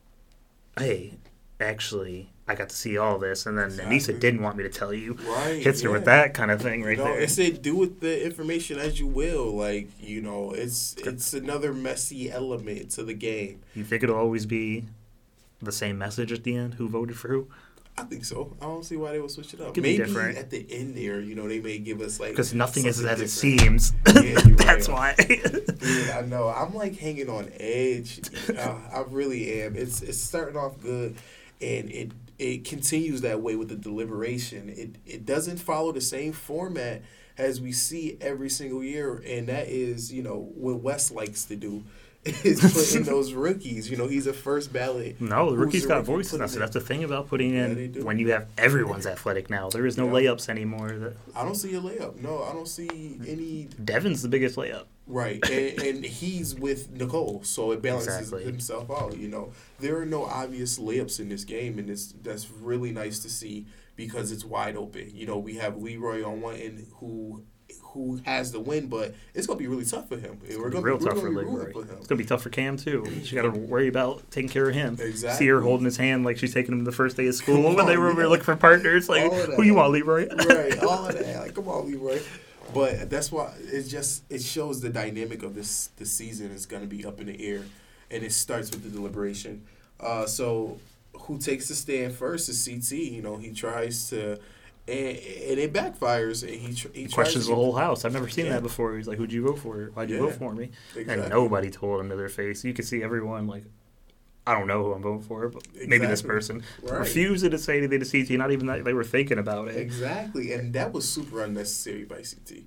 Speaker 1: "Hey, actually, I got to see all this," and then
Speaker 2: Exactly.
Speaker 1: Aneesa didn't want me to tell you.
Speaker 2: right.
Speaker 1: Hits her with that kind of thing right
Speaker 2: you know,
Speaker 1: there.
Speaker 2: It said do with the information as you will. Like you know, it's it's another messy element to the game.
Speaker 1: You think it'll always be the same message at the end? Who voted for who?
Speaker 2: I think so. I don't see why they would switch it up.
Speaker 1: Could
Speaker 2: Maybe
Speaker 1: different.
Speaker 2: at the end there, you know, they may give us like
Speaker 1: Because nothing is as it seems.
Speaker 2: Yeah, (laughs)
Speaker 1: That's
Speaker 2: right.
Speaker 1: why. (laughs)
Speaker 2: Dude, I know. I'm like hanging on edge. (laughs) Uh, I really am. It's it's starting off good, and it it continues that way with the deliberation. It it doesn't follow the same format as we see every single year, and that is you know what Wes likes to do. (laughs) Is put in (laughs) those rookies. You know, he's a first ballot.
Speaker 1: no, the rookies got
Speaker 2: rookie
Speaker 1: voices now. So that's the thing about putting in
Speaker 2: do.
Speaker 1: when you have everyone's athletic now. There is no
Speaker 2: Yeah.
Speaker 1: layups anymore. That
Speaker 2: I don't see a layup. No, I don't see any.
Speaker 1: Devin's the biggest layup.
Speaker 2: Right, (laughs) and, and he's with Nicole, so it balances
Speaker 1: Exactly.
Speaker 2: himself out. You know, there are no obvious layups in this game, and it's that's really nice to see because it's wide open. You know, we have Leroy on one end who who has the win, but it's gonna be really tough for him. And we're
Speaker 1: It's
Speaker 2: gonna
Speaker 1: real
Speaker 2: be,
Speaker 1: tough for Leroy.
Speaker 2: for.
Speaker 1: It's gonna be tough for Kam too. She got to worry about taking care of him.
Speaker 2: Exactly.
Speaker 1: See her holding his hand like she's taking him the first day of school
Speaker 2: Come
Speaker 1: when they were
Speaker 2: yeah.
Speaker 1: looking for partners. Like, who you want, Leroy?
Speaker 2: right, all of (laughs) that. Like, come on, Leroy. But that's why it just it shows the dynamic of this this season is going to be up in the air, and it starts with the deliberation. Uh, so, who takes the stand first is CT. You know, he tries to and, and it backfires. And he, tr- he
Speaker 1: questions the whole house. I've never seen yeah. that before. He's like, "Who'd you vote for? Why'd you yeah, vote for me?" Exactly. And nobody told him to their face. You could see everyone like, "I don't know who I'm voting for, but exactly. maybe this person." Right. Refusing to say anything to CT. Not even that they were thinking about it.
Speaker 2: Exactly, and that was super unnecessary by CT.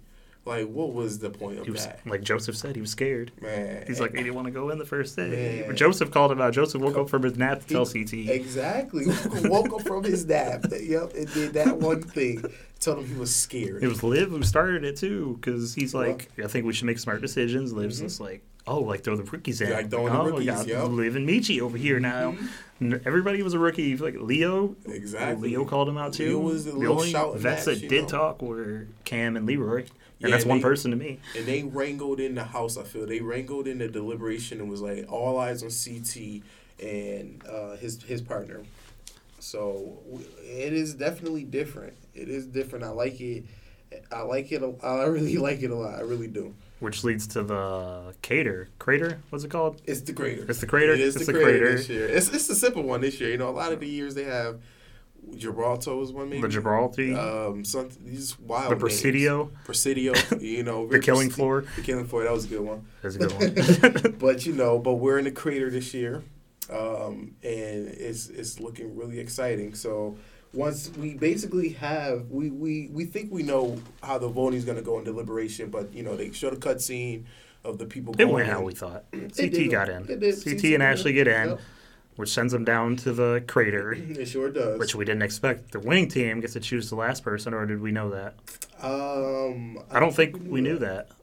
Speaker 2: Like, what was the point of
Speaker 1: was,
Speaker 2: that?
Speaker 1: Like Joseph said, he was scared. Man, he's like, he didn't want to go in the first day. Man. Joseph called him out. Joseph woke up from his nap to he, tell CT.
Speaker 2: Exactly, woke up from his nap. Yep, and did that one thing. Told him he was scared.
Speaker 1: It was Liv who started it too, because he's like, I think we should make smart decisions. Liv's mm-hmm. just like, oh, like throw the rookies in. Like throwing oh, the rookies. Got yep. Liv and Mechie over here now. Mm-hmm. Everybody was a rookie. Like Lio, exactly. Lio called him out too. Lio was the, the only vets that did know. talk were Kam and Leroy. And yeah, that's and one they, person to me.
Speaker 2: And they wrangled in the house, I feel. They wrangled in the deliberation and was like all eyes on CT and uh, his his partner. So it is definitely different. It is different. I like it. I like it. I really (laughs) like it a lot. I really do.
Speaker 1: Which leads to the cater. Crater? What's it called?
Speaker 2: It's the crater.
Speaker 1: It's the crater.
Speaker 2: It is it's the, the crater, crater, this year. It's it's a simple one this year. You know, a lot of the years they have Gibraltar was one maybe.
Speaker 1: The Gibraltar.
Speaker 2: Um, some these wild.
Speaker 1: The Presidio.
Speaker 2: Names. Presidio. You know. (laughs)
Speaker 1: the Killing Floor.
Speaker 2: The Killing Floor. That was a good one.
Speaker 1: That's a good
Speaker 2: one. (laughs) (laughs) but you know, but we're in the crater this year, um, and it's it's looking really exciting. So once we basically have we we we think we know how the voting is going to go in deliberation, but you know they showed a cutscene of the people.
Speaker 1: It went how we thought. (clears throat) CT got in. CT, CT and Ashley get in. Yep which sends them down to the crater. (clears throat)
Speaker 2: It sure does.
Speaker 1: Which we didn't expect. The winning team gets to choose the last person, or did we know that?
Speaker 2: Um,
Speaker 1: I, I don't think, we knew that. that.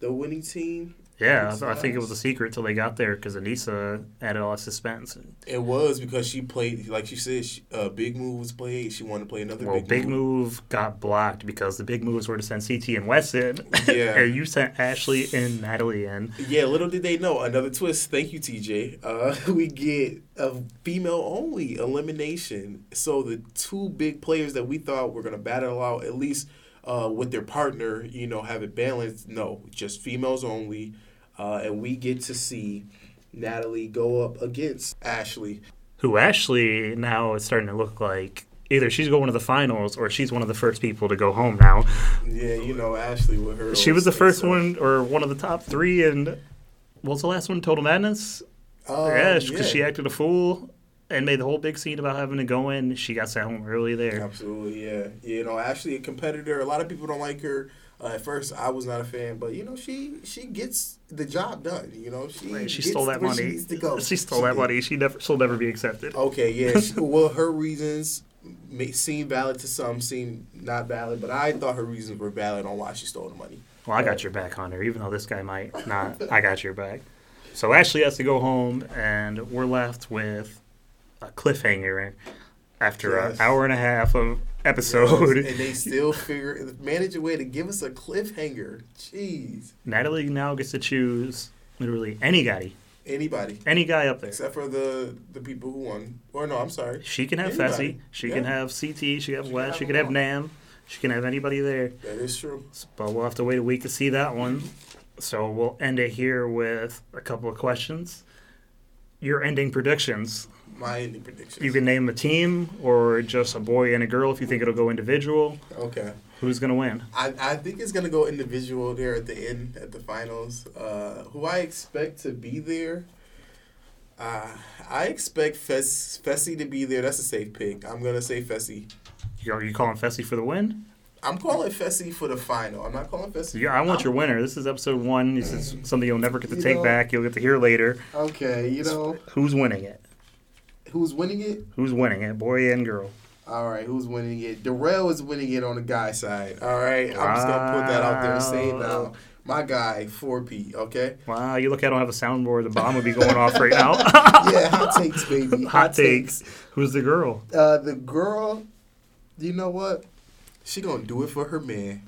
Speaker 2: The winning team
Speaker 1: yeah, I, I think it was a secret till they got there because Aneesa added all the suspense.
Speaker 2: It was because she played, like she said, she, uh, big move was played. She wanted to play another
Speaker 1: well,
Speaker 2: big, big
Speaker 1: move. move. got blocked because the big moves were to send CT and Wes in. Yeah, (laughs) and you sent Ashley and Natalie in.
Speaker 2: Yeah, little did they know another twist. Thank you, TJ. Uh, (laughs) we get a female only elimination. So the two big players that we thought were gonna battle out at least. Uh, with their partner, you know, have it balanced. No, just females only uh, and we get to see Natalie go up against Ashley.
Speaker 1: Who Ashley now is starting to look like either she's going to the finals or she's one of the first people to go home now.
Speaker 2: Yeah, you know Ashley with her.
Speaker 1: She was the first so. one or one of the top three, and what was the last one? Total Madness. Um, yeah, because yeah. she acted a fool and made the whole big scene about having to go in. She got sent home early there.
Speaker 2: Absolutely, yeah. You know, Ashley, a competitor. A lot of people don't like her. Uh, at first, I was not a fan, but you know, she she gets the job done. You know, she
Speaker 1: right, she stole that money. She, (laughs) she stole she that did. money. She never she'll never be accepted.
Speaker 2: Okay, yeah. (laughs) she, well, her reasons may seem valid to some, seem not valid, but I thought her reasons were valid on why she stole the money.
Speaker 1: Well, I got your back, Hunter. Even though this guy might not, I got your back. So Ashley has to go home, and we're left with a cliffhanger after yes. an hour and a half of episode.
Speaker 2: Yes, and they still figure manage a way to give us a cliffhanger. Jeez.
Speaker 1: Natalie now gets to choose literally any guy.
Speaker 2: Anybody.
Speaker 1: Any guy up there.
Speaker 2: Except for the the people who won. Or no, I'm sorry.
Speaker 1: She can have Fessy. She yeah. can have CT. She can have she Wes. Can she can have Nam. She can have anybody there.
Speaker 2: That is true.
Speaker 1: But we'll have to wait a week to see that one. So we'll end it here with a couple of questions. Your ending predictions
Speaker 2: my ending predictions.
Speaker 1: You can name a team or just a boy and a girl if you think it'll go individual.
Speaker 2: Okay.
Speaker 1: Who's gonna win?
Speaker 2: I, I think it's gonna go individual there at the end at the finals. Uh, who I expect to be there. Uh, I expect Fess, Fessy to be there. That's a safe pick. I'm gonna say Fessy.
Speaker 1: Are you calling Fessy for the win?
Speaker 2: I'm calling Fessy for the final. I'm not calling Fessy.
Speaker 1: Yeah, I want I'm, your winner. This is episode one. This is something you'll never get to take know, back. You'll get to hear later.
Speaker 2: Okay, you know.
Speaker 1: Who's winning it?
Speaker 2: Who's winning it?
Speaker 1: Who's winning it, boy and girl?
Speaker 2: All right, who's winning it? Darrell is winning it on the guy side. All right, I'm just gonna put that out there and say now. My guy, 4P, okay?
Speaker 1: Wow, you look, I don't have a soundboard. The bomb would be going off right now. (laughs)
Speaker 2: yeah, hot takes, baby.
Speaker 1: Hot, hot takes. takes. Who's the girl?
Speaker 2: Uh, the girl, you know what? She gonna do it for her man.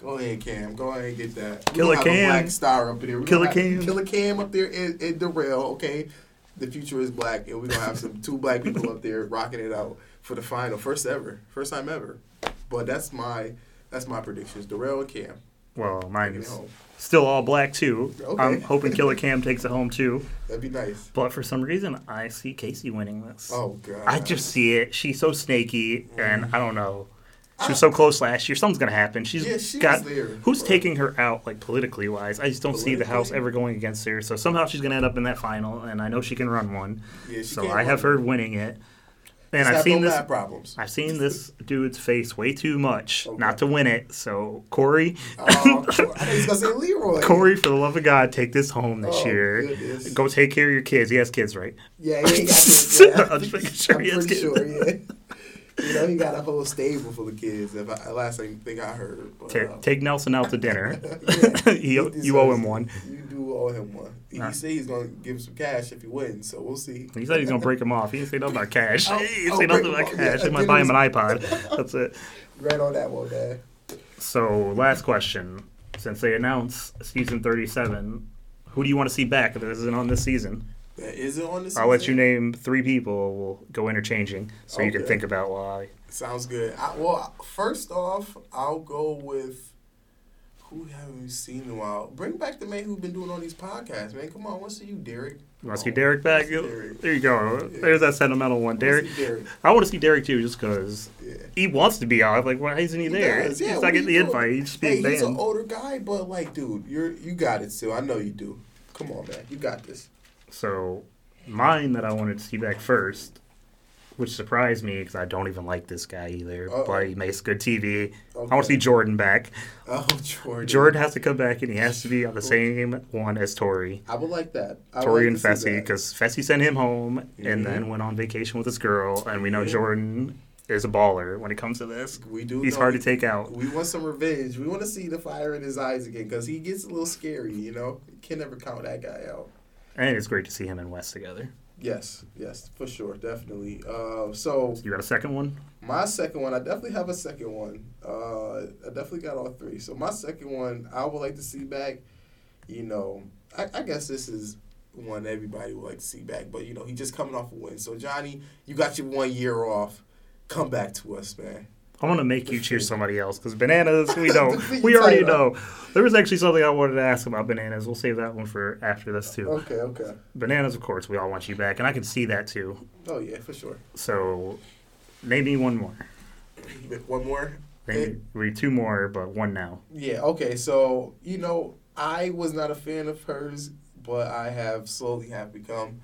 Speaker 2: Go ahead, Kam. Go ahead and get that.
Speaker 1: Killer Kam.
Speaker 2: black star up there.
Speaker 1: Killer Kam.
Speaker 2: Killer Kam up there in, in Darrell, okay? the future is black, and we're gonna have some two black people up there rocking it out for the final, first ever, first time ever. But that's my that's my predictions. Darrell and Kam.
Speaker 1: Well, mine is still all black too. Okay. I'm hoping Killer Kam takes it home too.
Speaker 2: That'd be nice.
Speaker 1: But for some reason, I see Kaycee winning this.
Speaker 2: Oh god.
Speaker 1: I just see it. She's so snaky, mm. and I don't know. She was oh. so close last year. Something's gonna happen. She's
Speaker 2: Yeah, she
Speaker 1: got. who's taking her out, like politically wise? I just don't see the House ever going against her. So somehow she's gonna end up in that final, and I know she can run one.
Speaker 2: Yeah, she
Speaker 1: so I have her winning it. And I've seen this.
Speaker 2: problems.
Speaker 1: I've seen this (laughs) dude's face way too much
Speaker 2: Okay.
Speaker 1: not to win it. So Cory,
Speaker 2: Oh, I thought he was gonna say Leroy. (laughs)
Speaker 1: Cory, for the love of God, take this home this
Speaker 2: Oh,
Speaker 1: year.
Speaker 2: goodness.
Speaker 1: Go take care of your kids. He has kids, right?
Speaker 2: Yeah, he ain't got kids. (laughs) Yeah.
Speaker 1: I'm just making sure
Speaker 2: I'm
Speaker 1: he has kids.
Speaker 2: sure. Yeah. You know, he got a whole stable full of kids. If I, last thing, I heard. But,
Speaker 1: Ta-
Speaker 2: uh,
Speaker 1: take Nelson out to dinner. (laughs)
Speaker 2: yeah, (laughs)
Speaker 1: you,
Speaker 2: he
Speaker 1: you owe him one.
Speaker 2: You do owe him one. He
Speaker 1: Nah.
Speaker 2: said he's gonna give him some cash if he wins, so we'll see.
Speaker 1: He said he's gonna break him off. He didn't say nothing about cash.
Speaker 2: Oh, (laughs)
Speaker 1: he didn't
Speaker 2: oh,
Speaker 1: say nothing about
Speaker 2: off.
Speaker 1: cash.
Speaker 2: Yeah,
Speaker 1: he might buy him an iPod. That's it.
Speaker 2: Right on that one, Dad.
Speaker 1: So last question. Since they announced season 37, who do you want to see back that isn't on this season?
Speaker 2: That isn't on this.
Speaker 1: I'll let you name three people. We'll go interchanging so you can think about why.
Speaker 2: Sounds good. I, well, first off, I'll go with who haven't we seen in a while. Bring back the man who's been doing all these podcasts, man. Come on, what's you, Derek?
Speaker 1: You want to see
Speaker 2: Oh,
Speaker 1: Derek back?
Speaker 2: let's see Derek.
Speaker 1: There you go. There's that sentimental one. Derek.
Speaker 2: Derek.
Speaker 1: I want to see Derek too, just because
Speaker 2: Yeah.
Speaker 1: he wants to be out. Like, why isn't he,
Speaker 2: He
Speaker 1: there?
Speaker 2: does, yeah,
Speaker 1: he's not getting the
Speaker 2: you
Speaker 1: invite. He's just
Speaker 2: Hey,
Speaker 1: being
Speaker 2: he's an older guy, but like, dude, you're you got it still. I know you do. Come on, man, you got this.
Speaker 1: So, mine that I wanted to see back first, which surprised me because I don't even like this guy either,
Speaker 2: Uh-oh.
Speaker 1: but he makes good TV. I want to see Jordan back.
Speaker 2: Oh, (laughs) Jordan.
Speaker 1: Jordan has to come back and he has to be on the same one as Tori.
Speaker 2: I would like that. I
Speaker 1: Tori
Speaker 2: like
Speaker 1: and Fessy, because Fessy sent him home and
Speaker 2: Mhm.
Speaker 1: then went on vacation with his girl, and we know. Jordan is a baller when it comes to this.
Speaker 2: we do.
Speaker 1: He's hard to take out.
Speaker 2: We want some revenge. We want to see the fire in his eyes again because he gets a little scary. You know, you can never count that guy out.
Speaker 1: And it's great to see him and Wes together.
Speaker 2: Yes, yes, for sure, definitely. Uh, so
Speaker 1: You got a second one?
Speaker 2: my second one, I definitely have a second one. Uh, I definitely got all three. So my second one, I would like to see back. You know, I, I guess this is one everybody would like to see back, but you know, he just coming off a win. So Johnny, you got your one year off. Come back to us, man.
Speaker 1: I want to make you choose somebody else because bananas, we (laughs) know. We already know. There was actually something I wanted to ask about bananas. We'll save that one for after this, too.
Speaker 2: Okay, okay.
Speaker 1: Bananas, of course, we all want you back, and I can see that, too.
Speaker 2: Oh yeah, for sure.
Speaker 1: So, name me one more.
Speaker 2: One more.
Speaker 1: Maybe me eh. two more, but one now.
Speaker 2: Yeah, okay. So, you know, I was not a fan of hers, but I have slowly have become.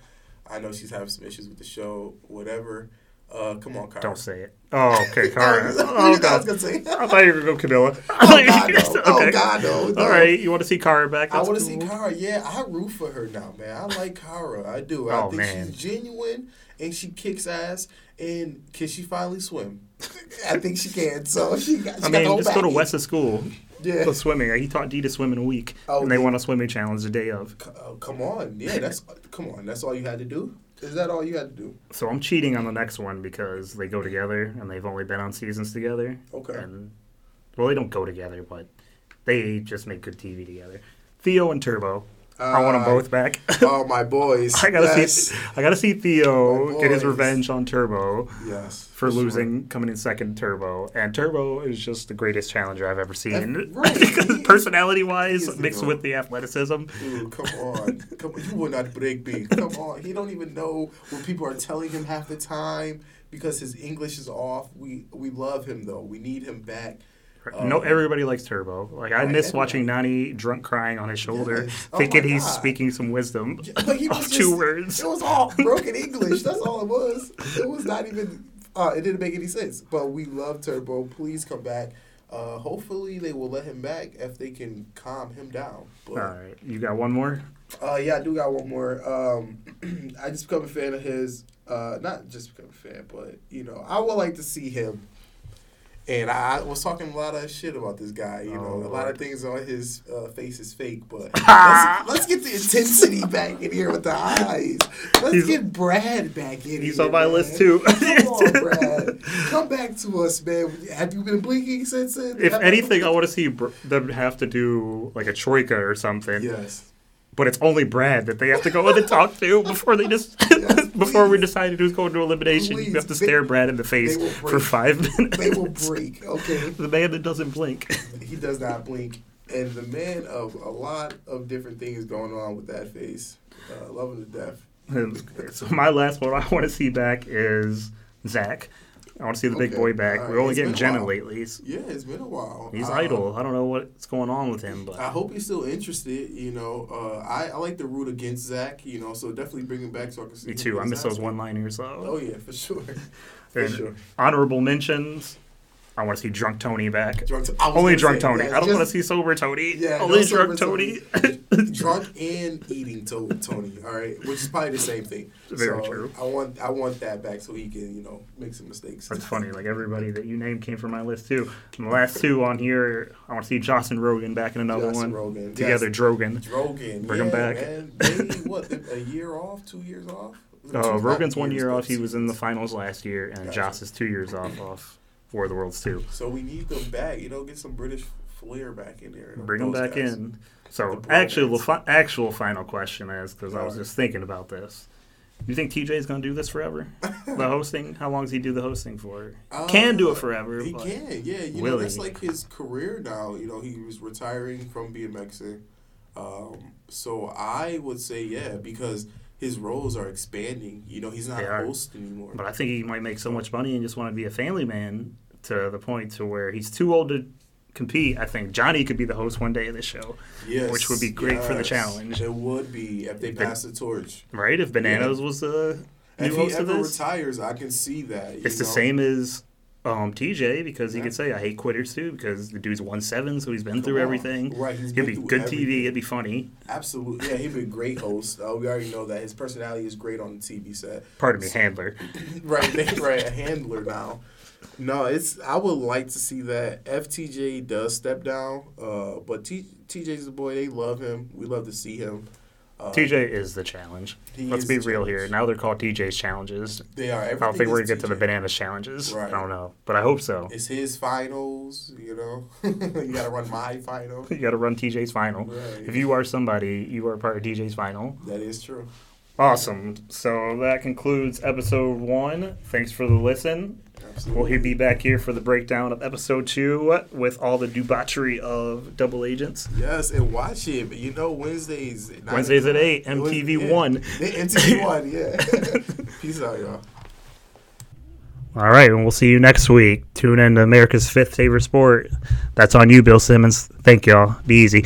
Speaker 2: I know she's having some issues with the show, whatever. Uh, come on, Cara.
Speaker 1: Don't say it. Oh, okay, (laughs) Cara.
Speaker 2: oh,
Speaker 1: Oh,
Speaker 2: I was
Speaker 1: God.
Speaker 2: gonna say.
Speaker 1: I thought you were going to go Camila. (laughs)
Speaker 2: Oh God, no. Oh God, no. no.
Speaker 1: All right, you want to see Cara back?
Speaker 2: I
Speaker 1: That's
Speaker 2: want to
Speaker 1: cool.
Speaker 2: see Cara. Yeah, I root for her now, man. I like Cara. I do. I
Speaker 1: Oh,
Speaker 2: think
Speaker 1: man.
Speaker 2: she's genuine and she kicks ass. And can she finally swim? (laughs) I think she can. So she got. She
Speaker 1: I mean,
Speaker 2: whole
Speaker 1: just go to. West's school.
Speaker 2: Yeah.
Speaker 1: Go swimming. He taught D to swim in a week,
Speaker 2: Oh,
Speaker 1: and they
Speaker 2: yeah.
Speaker 1: won a swimming challenge the day of.
Speaker 2: Oh, come on. Yeah, that's come on. That's all you had to do. Is that all you had to do?
Speaker 1: So I'm cheating on the next one because they go together, and they've only been on seasons together.
Speaker 2: Okay.
Speaker 1: And well, they don't go together, but they just make good TV together. Theo and Turbo. I want them
Speaker 2: Uh,
Speaker 1: both back.
Speaker 2: Oh my boys. (laughs)
Speaker 1: I gotta
Speaker 2: yes.
Speaker 1: see. I gotta see Theo get his revenge on Turbo
Speaker 2: Yes.
Speaker 1: for
Speaker 2: sure.
Speaker 1: losing, coming in second. Turbo and Turbo is just the greatest challenger I've ever seen. (laughs)
Speaker 2: Right.
Speaker 1: personality wise,
Speaker 2: is
Speaker 1: mixed with the athleticism.
Speaker 2: Dude, come on. Come on. You will not break me. Come on. He don't even know what people are telling him half the time because his English is off. We we love him though. We need him back.
Speaker 1: No,
Speaker 2: Um,
Speaker 1: everybody likes Turbo. Like I
Speaker 2: right,
Speaker 1: miss watching Nany drunk crying on his shoulder,
Speaker 2: Yes. Oh
Speaker 1: thinking he's speaking some wisdom
Speaker 2: he (laughs) was just,
Speaker 1: two words.
Speaker 2: It was all broken (laughs) English. That's all it was. It was not even. Uh, it didn't make any sense. But we love Turbo. Please come back. Uh, hopefully they will let him back if they can calm him down. But,
Speaker 1: All right, you got one more.
Speaker 2: Uh, yeah, I do got one more. Um, (clears throat) I just become a fan of his. Uh, not just become a fan, but you know, I would like to see him. And I was talking a lot of shit about this guy. You know,
Speaker 1: Oh,
Speaker 2: a lot of things on his uh, face is fake, but (laughs) let's, let's get the intensity back in here with the eyes. Let's
Speaker 1: He's-
Speaker 2: get Brad back in
Speaker 1: He's
Speaker 2: here.
Speaker 1: He's on my
Speaker 2: man.
Speaker 1: list too.
Speaker 2: Come on, (laughs) Brad. Come back to us, man. Have you been blinking since then?
Speaker 1: if
Speaker 2: Have-
Speaker 1: anything, I want to see them have to do like a troika or something.
Speaker 2: yes.
Speaker 1: But it's only Brad that they have to go in and talk to (laughs) before they just
Speaker 2: Yes, (laughs)
Speaker 1: before we decided who's going to elimination.
Speaker 2: Please.
Speaker 1: You have to
Speaker 2: They-
Speaker 1: stare Brad in the face for five minutes.
Speaker 2: They will break. Okay. (laughs)
Speaker 1: the man that doesn't blink.
Speaker 2: He does not blink. And the man of a lot of different things going on with that face. Uh, love him to death.
Speaker 1: And so my last one I want to see back is Zach. I want to see the big boy back. Right. We're only it's getting Jenna lately.
Speaker 2: Yeah, it's been a while.
Speaker 1: He's um, idle. I don't know what's going on with him, but
Speaker 2: I hope he's still interested. You know, uh, I, I like to root against Zach. You know, so definitely bring him back so I can see.
Speaker 1: Me too. I miss those one liners though.
Speaker 2: Oh yeah, for sure. (laughs) for
Speaker 1: sure. Honorable mentions. I want to see drunk Tony back. Drunk Only drunk say, Tony. I don't want to see sober Tony. Yeah, Only no drunk Tony.
Speaker 2: Tony. (laughs) drunk and eating to- Tony. All right, which is probably the same thing. Very so true. I want I want that back so he can you know make some mistakes.
Speaker 1: That's funny. Like everybody that you named came from my list too. And the last two on here, I want to see and Rogan back in another one. Rogan. Together, yes. Drogan.
Speaker 2: Drogan.
Speaker 1: Bring
Speaker 2: yeah,
Speaker 1: him back.
Speaker 2: Man. They, what a year off, two years off. (laughs)
Speaker 1: Uh, Rogan's one year off. He was in the finals last year, and gotcha. Josh is two years off off. War of the Worlds too.
Speaker 2: So we need them back. You know, get some British flair back in there.
Speaker 1: Bring them back guys. in. So actually, the fi- actual final question is because I was just thinking about this. Do you think TJ is going to do this forever? the (laughs) hosting? How long does he do the hosting for? Uh, can do it forever.
Speaker 2: He can, yeah. You know, that's like his career now. You know, he was retiring from BMXing. Um, so I would say yeah because his roles are expanding. You know, he's not a host anymore.
Speaker 1: But I think he might make so much money and just want to be a family man to the point to where he's too old to compete. I think Johnny could be the host one day of the show, yes, which would be great yes. for the challenge.
Speaker 2: It would be if they pass the torch,
Speaker 1: right? If Bananas yeah. was the
Speaker 2: if he ever
Speaker 1: retires,
Speaker 2: I can see that.
Speaker 1: It's know? the same as um, TJ because he could say I hate quitters too because the dude's one seven, so he's been Come through on. everything. Right, he's he'd be good everything. TV. It'd be funny.
Speaker 2: Absolutely, yeah, he'd be a great host. Uh, we already know that his personality is great on the TV set.
Speaker 1: Pardon me, handler. (laughs)
Speaker 2: right, (laughs) right, a handler now. No, it's. I would like to see that FTJ does step down, uh, but T, TJ's the boy. They love him. We love to see him.
Speaker 1: Uh, TJ is the challenge. Let's be real here. Now they're called TJ's challenges.
Speaker 2: They are.
Speaker 1: I don't think we're gonna get to the bananas challenges. Right. I don't know, but I hope so.
Speaker 2: It's his finals. You know, (laughs) you gotta run my final. (laughs)
Speaker 1: you gotta run TJ's final. Right. If you are somebody, you are part of TJ's final.
Speaker 2: That is true.
Speaker 1: Awesome. So that concludes episode one. Thanks for the listen. Absolutely. We'll be back here for the breakdown of episode two with all the debauchery of Double Agents.
Speaker 2: Yes, and watch it. You know, Wednesdays.
Speaker 1: Wednesdays at 8, MTV was, 1. (laughs)
Speaker 2: MTV (laughs) 1, yeah. (laughs) Peace out, y'all.
Speaker 1: All right, and we'll see you next week. Tune in to America's fifth favorite sport. That's on you, Bill Simmons. Thank y'all. Be easy.